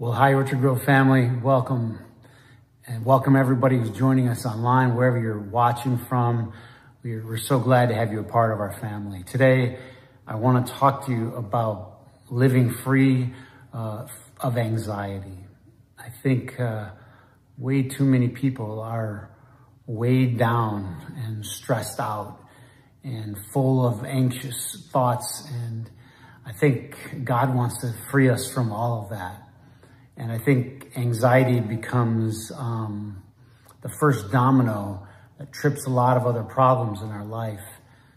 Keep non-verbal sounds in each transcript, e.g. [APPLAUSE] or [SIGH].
Well, hi, Orchard Grove family. Welcome. And welcome everybody who's joining us online, wherever you're watching from. We're, so glad to have you a part of our family. Today, I want to talk to you about living free uh, of anxiety. I think uh, way too many people are weighed down and stressed out and full of anxious thoughts. And I think God wants to free us from all of that. And I think anxiety becomes um, the first domino that trips a lot of other problems in our life.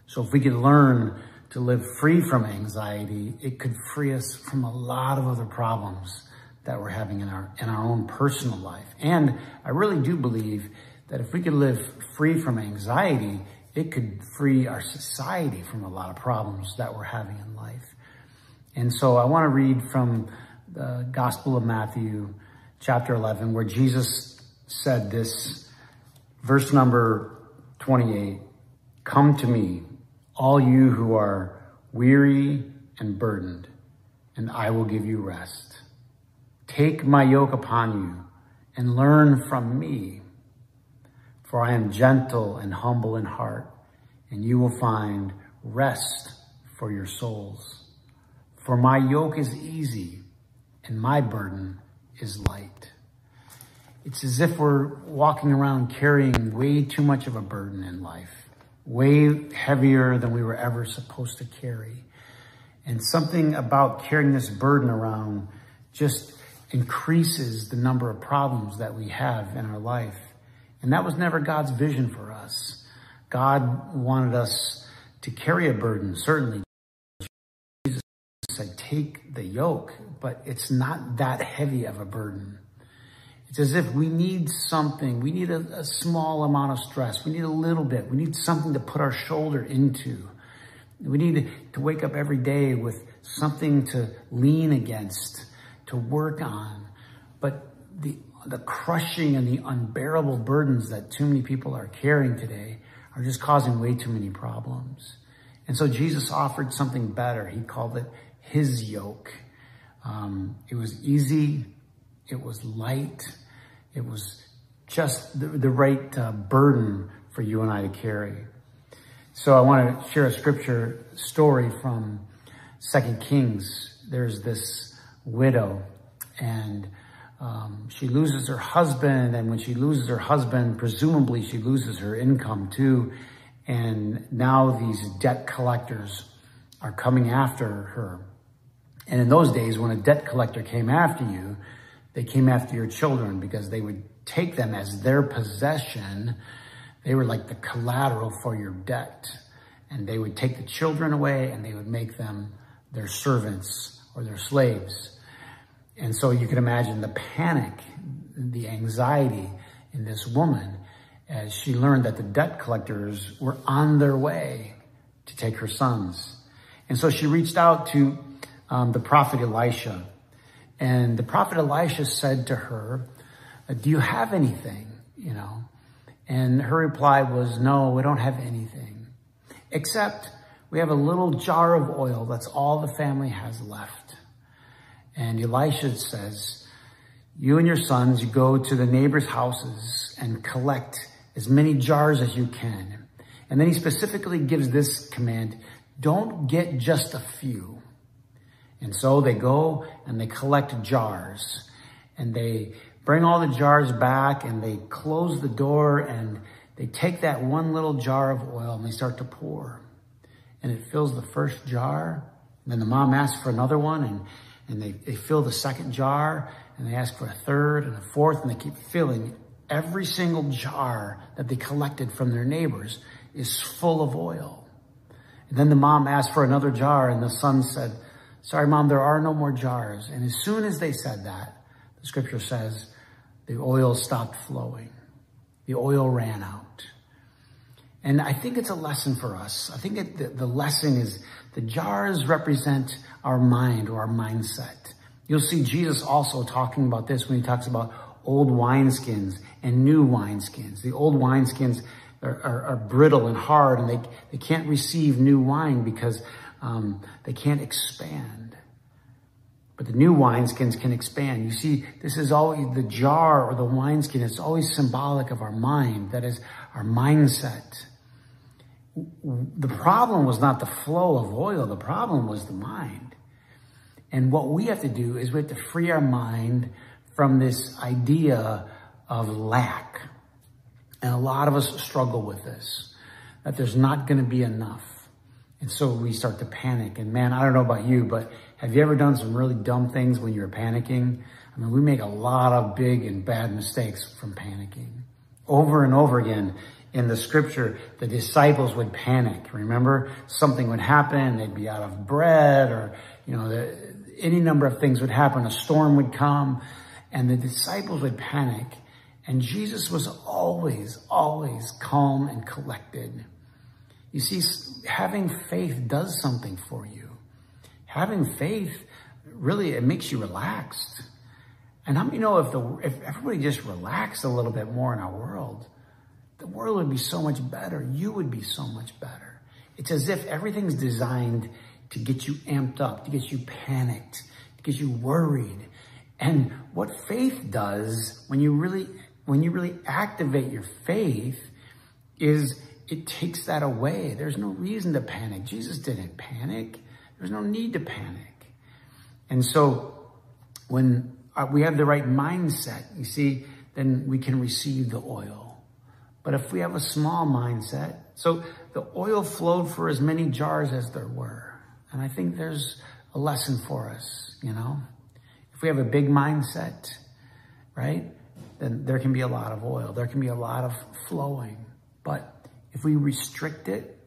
So if we could learn to live free from anxiety, it could free us from a lot of other problems that we're having in our in our own personal life. And I really do believe that if we could live free from anxiety, it could free our society from a lot of problems that we're having in life. And so I want to read from the Gospel of Matthew, chapter 11, where Jesus said this, verse number 28, Come to me, all you who are weary and burdened, and I will give you rest. Take my yoke upon you and learn from me, for I am gentle and humble in heart, and you will find rest for your souls. For my yoke is easy and my burden is light. It's as if we're walking around carrying way too much of a burden in life, way heavier than we were ever supposed to carry. And something about carrying this burden around just increases the number of problems that we have in our life. And that was never God's vision for us. God wanted us to carry a burden, certainly take the yoke, but it's not that heavy of a burden. It's as if we need something. We need a, a, small amount of stress. We need a little bit. We need something to put our shoulder into. We need to, wake up every day with something to lean against, to work on. But the, the crushing and the unbearable burdens that too many people are carrying today are just causing way too many problems. And so Jesus offered something better. He called it his yoke. Um, it was easy. It was light. It was just the, the right uh, burden for you and I to carry. So I want to share a scripture story from Second Kings. There's this widow and um, she loses her husband. And when she loses her husband, presumably she loses her income too. And now these debt collectors are coming after her. And in those days, when a debt collector came after you, they came after your children because they would take them as their possession. They were like the collateral for your debt. And they would take the children away and they would make them their servants or their slaves. And so you can imagine the panic, the anxiety in this woman as she learned that the debt collectors were on their way to take her sons. And so she reached out to um, the prophet Elisha. And the prophet Elisha said to her, do you have anything? You know, and her reply was, no, we don't have anything, except we have a little jar of oil. That's all the family has left. And Elisha says, you and your sons, you go to the neighbors' houses and collect as many jars as you can. And then he specifically gives this command, don't get just a few. And so they go and they collect jars and they bring all the jars back and they close the door and they take that one little jar of oil and they start to pour. And it fills the first jar. And then the mom asks for another one and, and they, they fill the second jar and they ask for a third and a fourth and they keep filling every single jar that they collected from their neighbors is full of oil. And then the mom asked for another jar and the son said, Sorry, mom, there are no more jars. And as soon as they said that, the scripture says the oil stopped flowing. The oil ran out. And I think it's a lesson for us. I think it, the, the lesson is the jars represent our mind or our mindset. You'll see Jesus also talking about this when he talks about old wineskins and new wineskins. The old wineskins are, are, are brittle and hard and they, they can't receive new wine because um, they can't expand. But the new wineskins can expand. You see, this is always the jar or the wineskin. It's always symbolic of our mind. That is our mindset. The problem was not the flow of oil. The problem was the mind. And what we have to do is we have to free our mind from this idea of lack. And a lot of us struggle with this, that there's not going to be enough. And so we start to panic. And man, I don't know about you, but have you ever done some really dumb things when you're panicking? I mean, we make a lot of big and bad mistakes from panicking. Over and over again in the scripture, the disciples would panic. Remember, something would happen. They'd be out of bread or, you know, the, any number of things would happen. A storm would come and the disciples would panic. And Jesus was always, always calm and collected. You see, having faith does something for you. Having faith, really, it makes you relaxed. And how many know if the if everybody just relaxed a little bit more in our world, the world would be so much better. You would be so much better. It's as if everything's designed to get you amped up, to get you panicked, to get you worried. And what faith does when you really when you really activate your faith is it takes that away. There's no reason to panic. Jesus didn't panic. There's no need to panic. And so when uh, we have the right mindset, you see, then we can receive the oil. But if we have a small mindset, so the oil flowed for as many jars as there were. And I think there's a lesson for us, you know? If we have a big mindset, right? then there can be a lot of oil. There can be a lot of flowing. But if we restrict it,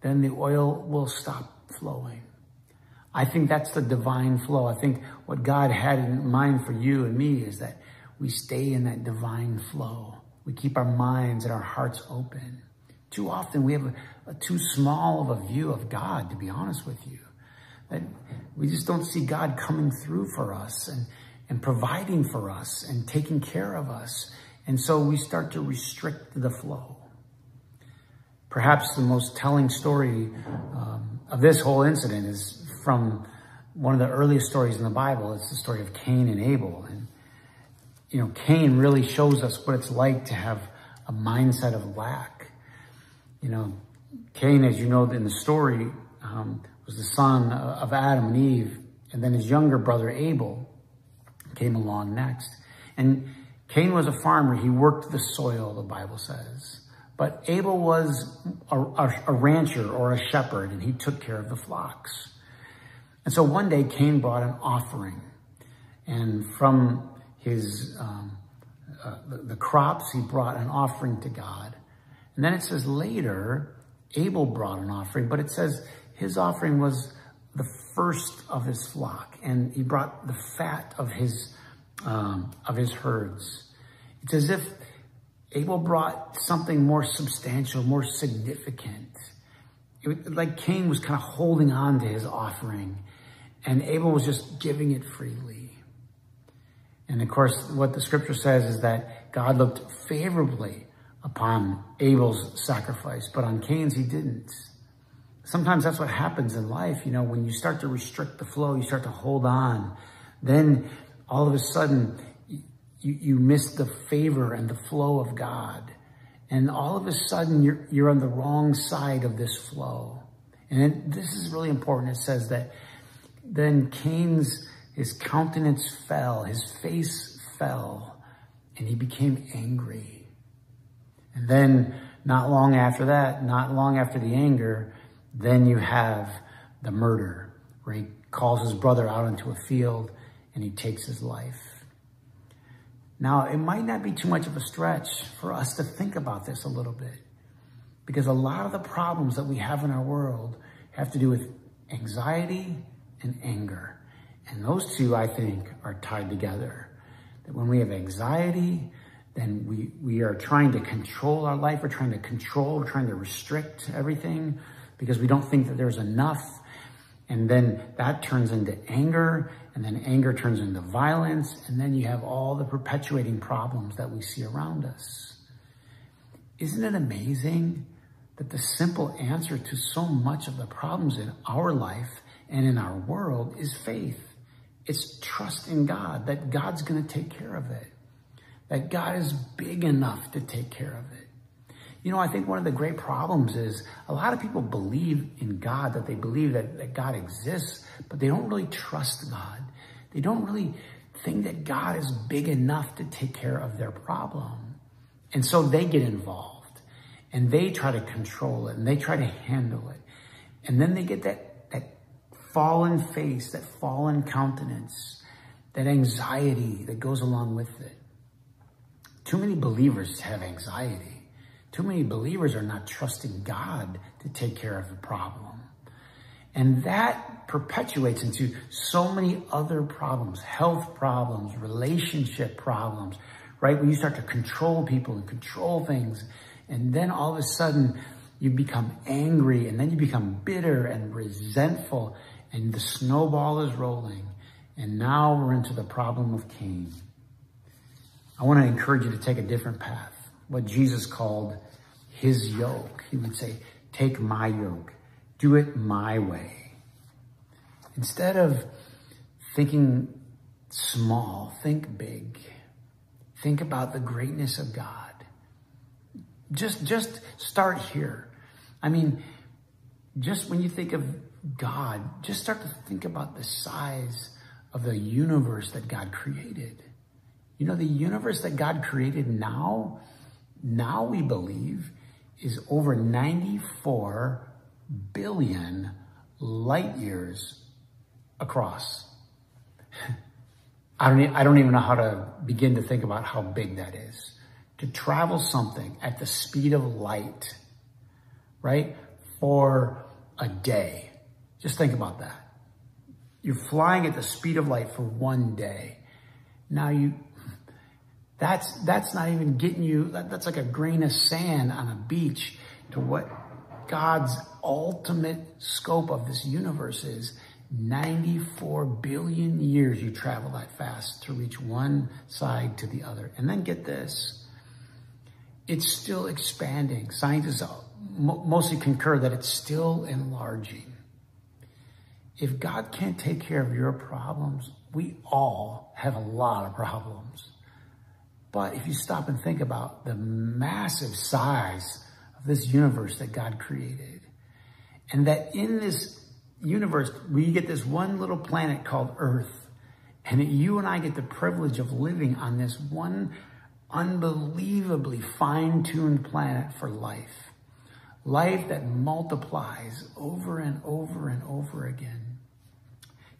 then the oil will stop flowing. I think that's the divine flow. I think what God had in mind for you and me is that we stay in that divine flow. We keep our minds and our hearts open. Too often we have a, a too small of a view of God, to be honest with you. That we just don't see God coming through for us. And and providing for us and taking care of us. And so we start to restrict the flow. Perhaps the most telling story um, of this whole incident is from one of the earliest stories in the Bible. It's the story of Cain and Abel. And, you know, Cain really shows us what it's like to have a mindset of lack. You know, Cain, as you know in the story, um, was the son of Adam and Eve, and then his younger brother Abel came along next. And Cain was a farmer. He worked the soil, the Bible says. But Abel was a, a, a, rancher or a shepherd, and he took care of the flocks. And so one day, Cain brought an offering. And from his um, uh, the, the crops, he brought an offering to God. And then it says later, Abel brought an offering, but it says his offering was the first of his flock, and he brought the fat of his um, of his herds. It's as if Abel brought something more substantial, more significant. It, like Cain was kind of holding on to his offering, and Abel was just giving it freely. And of course, what the scripture says is that God looked favorably upon Abel's sacrifice, but on Cain's he didn't sometimes that's what happens in life. You know, when you start to restrict the flow, you start to hold on, then all of a sudden you, you miss the favor and the flow of God. And all of a sudden you're, you're on the wrong side of this flow. And this is really important. It says that then Cain's, his countenance fell, his face fell, and he became angry. And then not long after that, not long after the anger, then you have the murder where he calls his brother out into a field and he takes his life. Now, it might not be too much of a stretch for us to think about this a little bit because a lot of the problems that we have in our world have to do with anxiety and anger. And those two, I think, are tied together. That when we have anxiety, then we, we are trying to control our life. We're trying to control, we're trying to restrict everything because we don't think that there's enough. And then that turns into anger, and then anger turns into violence, and then you have all the perpetuating problems that we see around us. Isn't it amazing that the simple answer to so much of the problems in our life and in our world is faith? It's trust in God that God's going to take care of it, that God is big enough to take care of it. You know, I think one of the great problems is a lot of people believe in God, that they believe that, that God exists, but they don't really trust God. They don't really think that God is big enough to take care of their problem. And so they get involved and they try to control it and they try to handle it. And then they get that, that fallen face, that fallen countenance, that anxiety that goes along with it. Too many believers have anxiety. Too many believers are not trusting God to take care of the problem. And that perpetuates into so many other problems, health problems, relationship problems, right? When you start to control people and control things, and then all of a sudden you become angry and then you become bitter and resentful and the snowball is rolling. And now we're into the problem of Cain. I want to encourage you to take a different path. What Jesus called his yoke. He would say, take my yoke. Do it my way. Instead of thinking small, think big. Think about the greatness of God. Just, just start here. I mean, just when you think of God, just start to think about the size of the universe that God created. You know, the universe that God created now, now we believe is over 94 billion light years across. [LAUGHS] I don't, I don't even know how to begin to think about how big that is. To travel something at the speed of light, right, for a day. Just think about that. You're flying at the speed of light for one day. Now you, that's, that's not even getting you, that, that's like a grain of sand on a beach to what God's ultimate scope of this universe is. 94 billion years you travel that fast to reach one side to the other. And then get this, it's still expanding. Scientists uh, mostly concur that it's still enlarging. If God can't take care of your problems, we all have a lot of problems. But if you stop and think about the massive size of this universe that God created, and that in this universe, we get this one little planet called Earth, and that you and I get the privilege of living on this one unbelievably fine-tuned planet for life. Life that multiplies over and over and over again.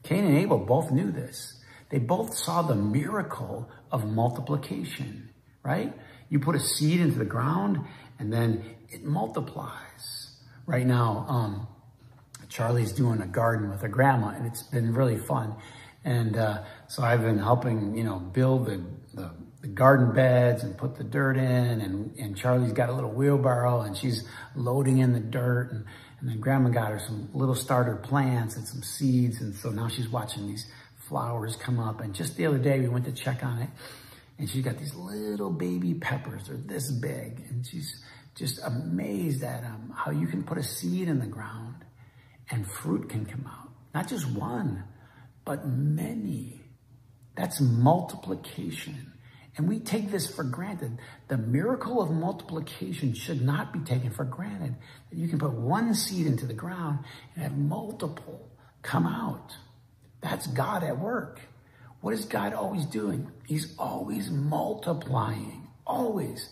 Cain and Abel both knew this. They both saw the miracle of multiplication, right? You put a seed into the ground and then it multiplies. Right now, um, Charlie's doing a garden with her grandma and it's been really fun. And uh, so I've been helping, you know, build the, the, the, garden beds and put the dirt in. And, and Charlie's got a little wheelbarrow and she's loading in the dirt. And, and then grandma got her some little starter plants and some seeds. And so now she's watching these flowers come up. And just the other day, we went to check on it. And she's got these little baby peppers. They're this big. And she's just amazed at them, how you can put a seed in the ground and fruit can come out. Not just one, but many. That's multiplication. And we take this for granted. The miracle of multiplication should not be taken for granted. You can put one seed into the ground and have multiple come out. That's God at work. What is God always doing? He's always multiplying, always.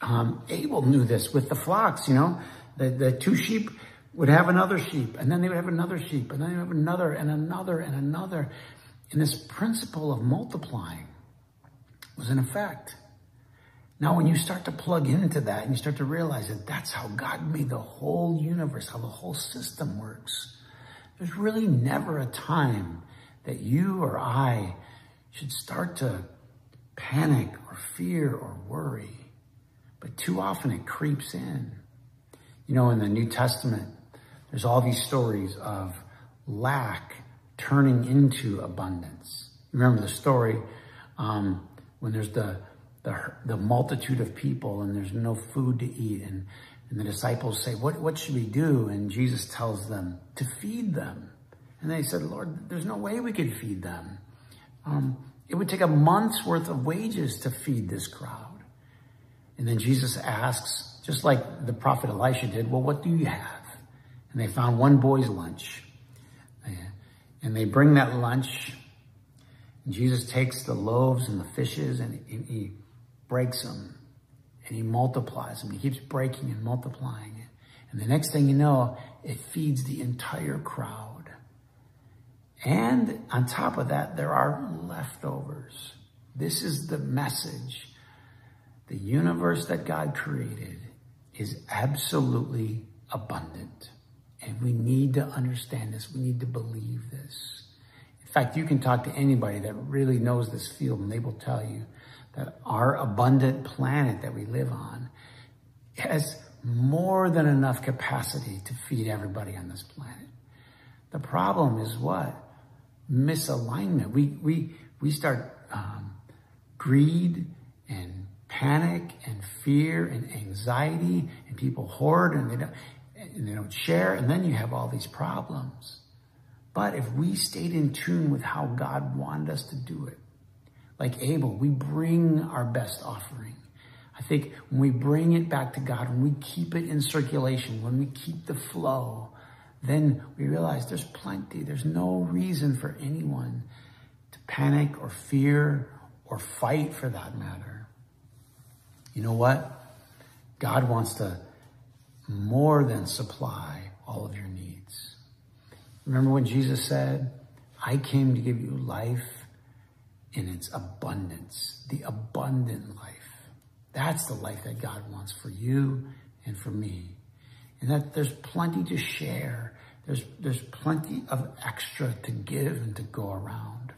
Um, Abel knew this with the flocks, you know, the, the two sheep would have another sheep, and then they would have another sheep, and then they would have another and another and another. And this principle of multiplying was in effect. Now, when you start to plug into that and you start to realize that that's how God made the whole universe, how the whole system works, there's really never a time that you or I should start to panic or fear or worry. But too often it creeps in. You know, in the New Testament, there's all these stories of lack turning into abundance. Remember the story um, when there's the, the, the multitude of people and there's no food to eat and and the disciples say, what, what should we do? And Jesus tells them to feed them. And they said, Lord, there's no way we could feed them. Um, it would take a month's worth of wages to feed this crowd. And then Jesus asks, just like the prophet Elisha did, well, what do you have? And they found one boy's lunch. And they bring that lunch. And Jesus takes the loaves and the fishes and he breaks them and he multiplies them. He keeps breaking and multiplying it. And the next thing you know, it feeds the entire crowd. And on top of that, there are leftovers. This is the message. The universe that God created is absolutely abundant. And we need to understand this. We need to believe this. In fact, you can talk to anybody that really knows this field and they will tell you that our abundant planet that we live on has more than enough capacity to feed everybody on this planet. The problem is what? Misalignment. We, we, we start um, greed and panic and fear and anxiety and people hoard and they don't, and they don't share. And then you have all these problems. But if we stayed in tune with how God wanted us to do it, like Abel, we bring our best offering. I think when we bring it back to God, when we keep it in circulation, when we keep the flow, then we realize there's plenty. There's no reason for anyone to panic or fear or fight for that matter. You know what? God wants to more than supply all of your needs. Remember when Jesus said, I came to give you life in its abundance, the abundant life. That's the life that God wants for you and for me. And that there's plenty to share. There's, there's plenty of extra to give and to go around.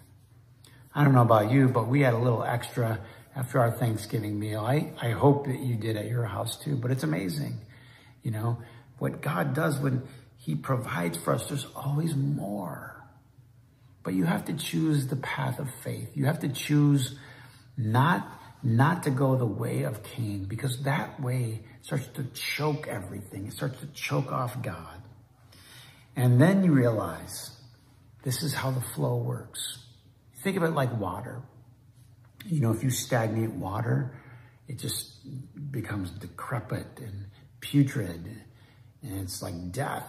I don't know about you, but we had a little extra after our Thanksgiving meal. I, I hope that you did at your house too, but it's amazing. You know, what God does when he provides for us, there's always more. But you have to choose the path of faith. You have to choose not, not to go the way of Cain because that way starts to choke everything. It starts to choke off God. And then you realize this is how the flow works. Think of it like water. You know, if you stagnate water, it just becomes decrepit and putrid and it's like death.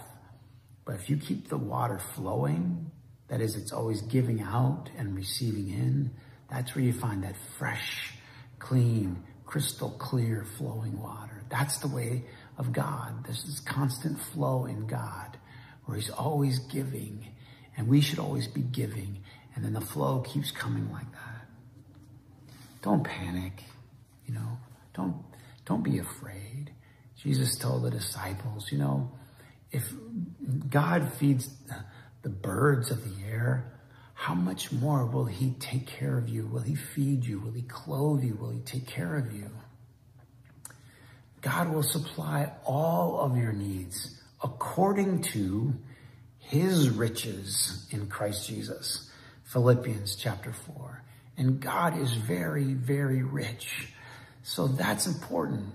But if you keep the water flowing, that is, it's always giving out and receiving in. That's where you find that fresh, clean, crystal clear flowing water. That's the way of God. There's this is constant flow in God where he's always giving and we should always be giving. And then the flow keeps coming like that. Don't panic, you know, don't, don't be afraid. Jesus told the disciples, you know, if God feeds the birds of the air, how much more will he take care of you? Will he feed you? Will he clothe you? Will he take care of you? God will supply all of your needs according to his riches in Christ Jesus. Philippians chapter 4. And God is very, very rich. So that's important.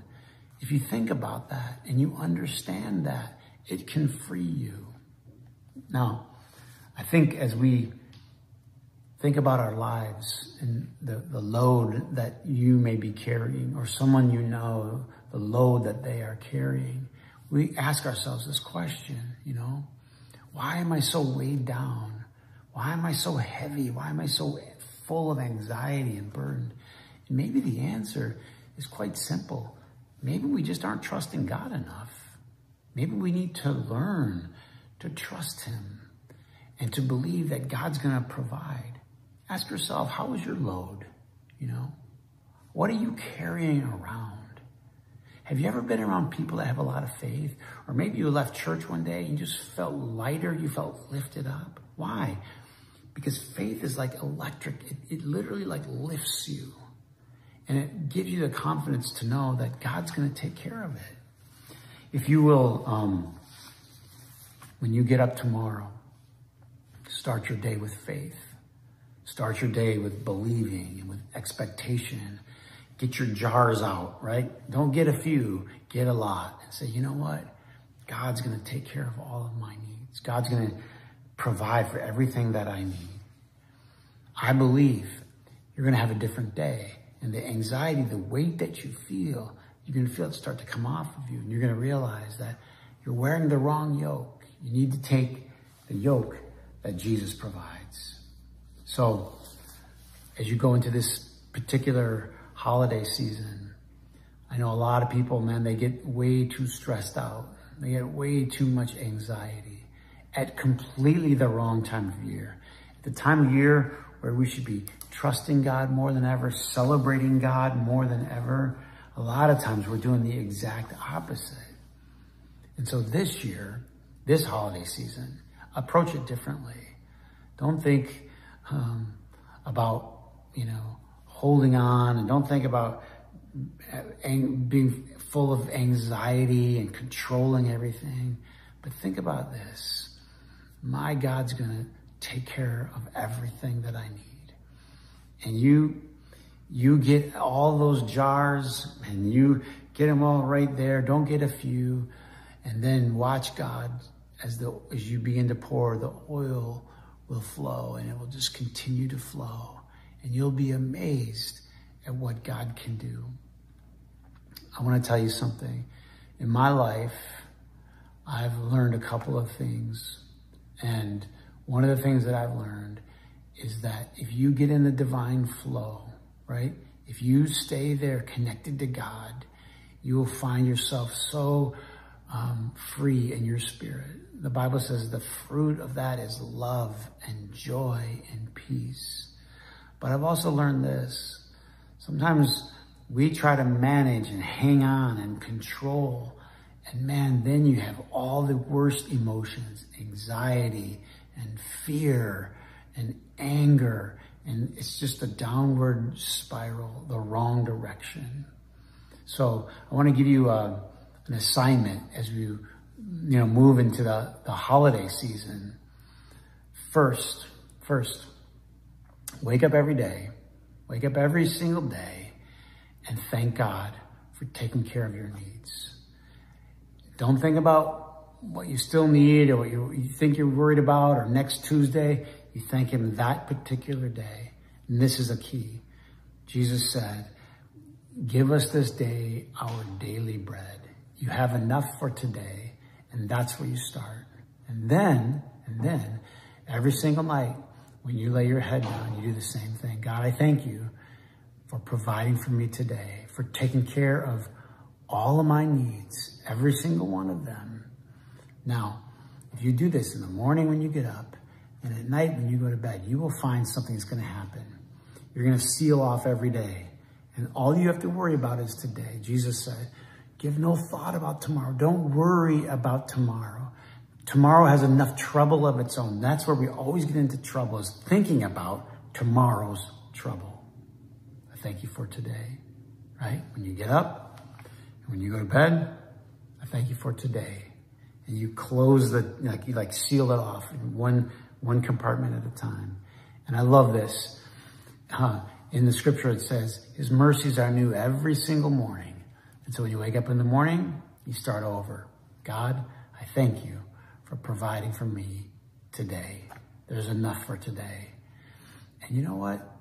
If you think about that and you understand that, it can free you. Now, I think as we think about our lives and the, the load that you may be carrying or someone you know, the load that they are carrying, we ask ourselves this question, you know, why am I so weighed down? Why am I so heavy? Why am I so full of anxiety and burden? And maybe the answer is quite simple. Maybe we just aren't trusting God enough. Maybe we need to learn to trust him and to believe that God's going to provide. Ask yourself, how is your load? You know, what are you carrying around? Have you ever been around people that have a lot of faith? Or maybe you left church one day and just felt lighter, you felt lifted up. Why? Because faith is like electric. It, it literally like lifts you. And it gives you the confidence to know that God's going to take care of it. If you will, um, when you get up tomorrow, Start your day with faith. Start your day with believing and with expectation. Get your jars out, right? Don't get a few, get a lot and say, you know what? God's going to take care of all of my needs. God's going to provide for everything that I need. I believe you're going to have a different day. And the anxiety, the weight that you feel, you're going to feel it start to come off of you. And you're going to realize that you're wearing the wrong yoke. You need to take the yoke that Jesus provides. So as you go into this particular holiday season, I know a lot of people, man, they get way too stressed out. They get way too much anxiety at completely the wrong time of year. At the time of year where we should be trusting God more than ever, celebrating God more than ever, a lot of times we're doing the exact opposite. And so this year, this holiday season, approach it differently. Don't think um, about, you know, holding on and don't think about being full of anxiety and controlling everything. But think about this. My God's going to take care of everything that I need. And you, you get all those jars and you get them all right there. Don't get a few. And then watch God as the, as you begin to pour, the oil will flow and it will just continue to flow. And you'll be amazed at what God can do. I want to tell you something. In my life, I've learned a couple of things. And one of the things that I've learned is that if you get in the divine flow, right? If you stay there connected to God, you will find yourself so um, free in your spirit. The Bible says the fruit of that is love and joy and peace. But I've also learned this. Sometimes we try to manage and hang on and control. And man, then you have all the worst emotions, anxiety and fear and anger. And it's just a downward spiral, the wrong direction. So I want to give you a, uh, an assignment as we, you know, move into the, the holiday season. First, first, wake up every day, wake up every single day and thank God for taking care of your needs. Don't think about what you still need or what you, you think you're worried about or next Tuesday. You thank him that particular day. And this is a key. Jesus said, give us this day our daily bread. You have enough for today. And that's where you start. And then, and then every single night when you lay your head down, you do the same thing. God, I thank you for providing for me today, for taking care of all of my needs, every single one of them. Now, if you do this in the morning when you get up and at night when you go to bed, you will find something's going to happen. You're going to seal off every day. And all you have to worry about is today. Jesus said, give no thought about tomorrow. Don't worry about tomorrow. Tomorrow has enough trouble of its own. That's where we always get into trouble is thinking about tomorrow's trouble I thank you for today, right? When you get up, when you go to bed, I thank you for today. And you close the, like you like seal it off in one, one compartment at a time. And I love this. Uh, in the scripture, it says, his mercies are new every single morning. And so when you wake up in the morning, you start over. God, I thank you for providing for me today. There's enough for today. And you know what?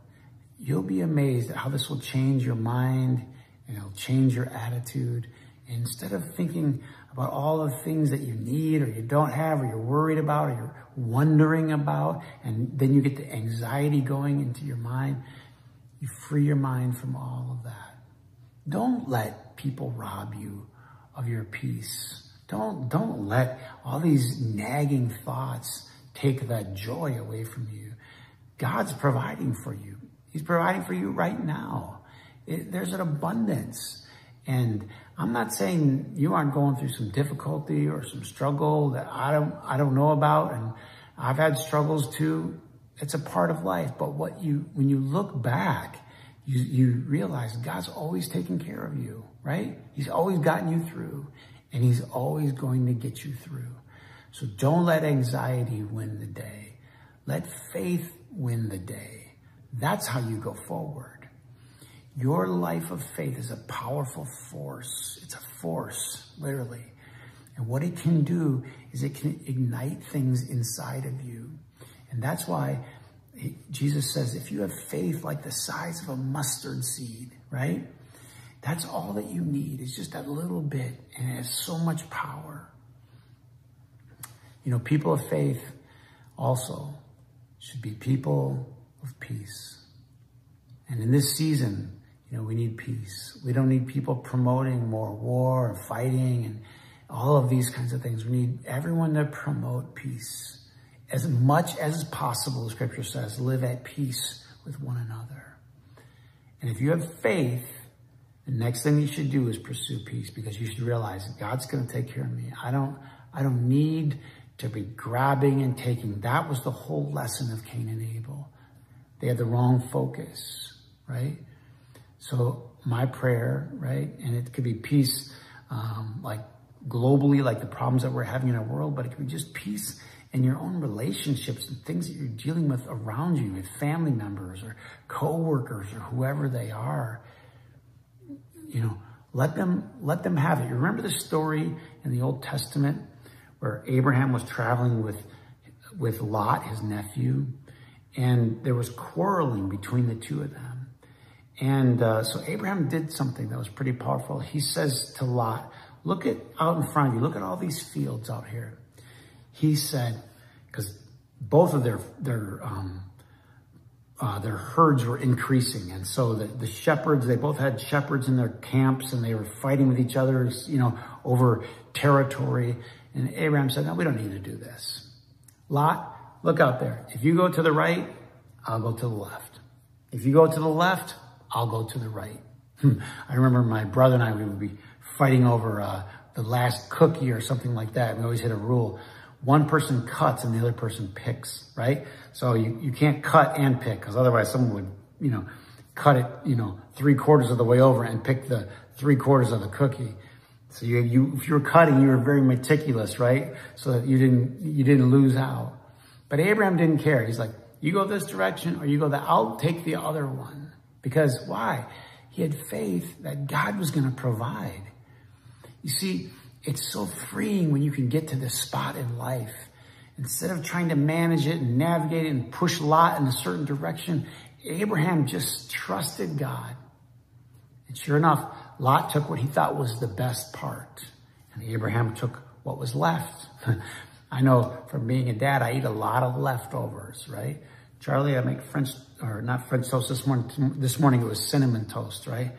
you'll be amazed at how this will change your mind and it'll change your attitude. And instead of thinking about all the things that you need or you don't have or you're worried about or you're wondering about, and then you get the anxiety going into your mind, you free your mind from all of that. Don't let people rob you of your peace. Don't, don't let all these nagging thoughts take that joy away from you. God's providing for you. He's providing for you right now. It, there's an abundance. And I'm not saying you aren't going through some difficulty or some struggle that I don't, I don't know about. And I've had struggles too. It's a part of life. But what you, when you look back, you, you realize God's always taken care of you, right? He's always gotten you through and he's always going to get you through. So don't let anxiety win the day. Let faith win the day. That's how you go forward. Your life of faith is a powerful force. It's a force, literally. And what it can do is it can ignite things inside of you And that's why Jesus says, if you have faith like the size of a mustard seed, right? That's all that you need is just that little bit, and it has so much power. You know, people of faith also should be people of peace. And in this season, you know, we need peace. We don't need people promoting more war and fighting and all of these kinds of things. We need everyone to promote peace. As much as possible, the scripture says, live at peace with one another. And if you have faith, the next thing you should do is pursue peace because you should realize God's going to take care of me. I don't, I don't need to be grabbing and taking. That was the whole lesson of Cain and Abel. They had the wrong focus, right? So my prayer, right? And it could be peace, um, like globally, like the problems that we're having in our world, but it could be just peace in your own relationships and things that you're dealing with around you with family members or coworkers or whoever they are. You know, let them, let them have it. You remember the story in the Old Testament where Abraham was traveling with, with Lot, his nephew, and there was quarreling between the two of them. And uh, so Abraham did something that was pretty powerful. He says to Lot, look at out in front of you, look at all these fields out here. He said, because both of their, their, um, uh, their herds were increasing. And so the, the shepherds, they both had shepherds in their camps and they were fighting with each other, you know, over territory. And Abraham said, no, we don't need to do this. Lot, look out there. If you go to the right, I'll go to the left. If you go to the left, I'll go to the right. Hmm. I remember my brother and I, we would be fighting over uh, the last cookie or something like that. We always had a rule. One person cuts and the other person picks, right? So you, you can't cut and pick because otherwise someone would, you know, cut it, you know, three quarters of the way over and pick the three quarters of the cookie. So you, you, if you were cutting, you were very meticulous, right? So that you didn't, you didn't lose out. But Abraham didn't care. He's like, you go this direction or you go that, I'll take the other one. Because why? He had faith that God was going to provide. You see, it's so freeing when you can get to this spot in life. Instead of trying to manage it and navigate it and push Lot in a certain direction, Abraham just trusted God. And sure enough, Lot took what he thought was the best part, and Abraham took what was left. [LAUGHS] I know from being a dad, I eat a lot of leftovers, right? Charlie, I make French, or not French toast this morning. This morning it was cinnamon toast, right?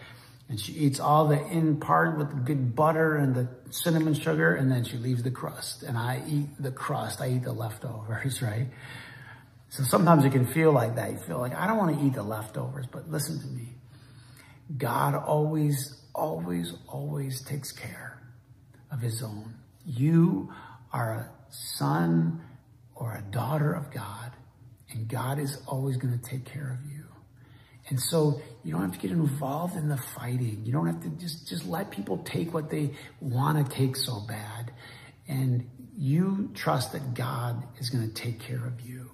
And she eats all the in part with the good butter and the cinnamon sugar, and then she leaves the crust. And I eat the crust. I eat the leftovers, [LAUGHS] right? So sometimes it can feel like that. You feel like, I don't want to eat the leftovers, but listen to me. God always always, always takes care of his own. You are a son or a daughter of God, and God is always going to take care of you. And so you don't have to get involved in the fighting. You don't have to just, just let people take what they want to take so bad. And you trust that God is going to take care of you.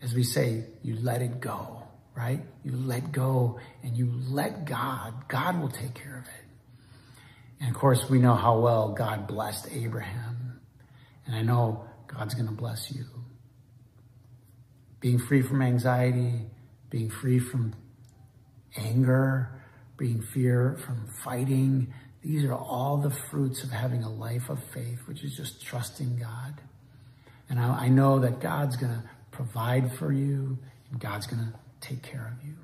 As we say, you let it go right? You let go and you let God. God will take care of it. And of course, we know how well God blessed Abraham. And I know God's going to bless you. Being free from anxiety, being free from anger, being fear from fighting. These are all the fruits of having a life of faith, which is just trusting God. And I, I know that God's going to provide for you and God's going to take care of you.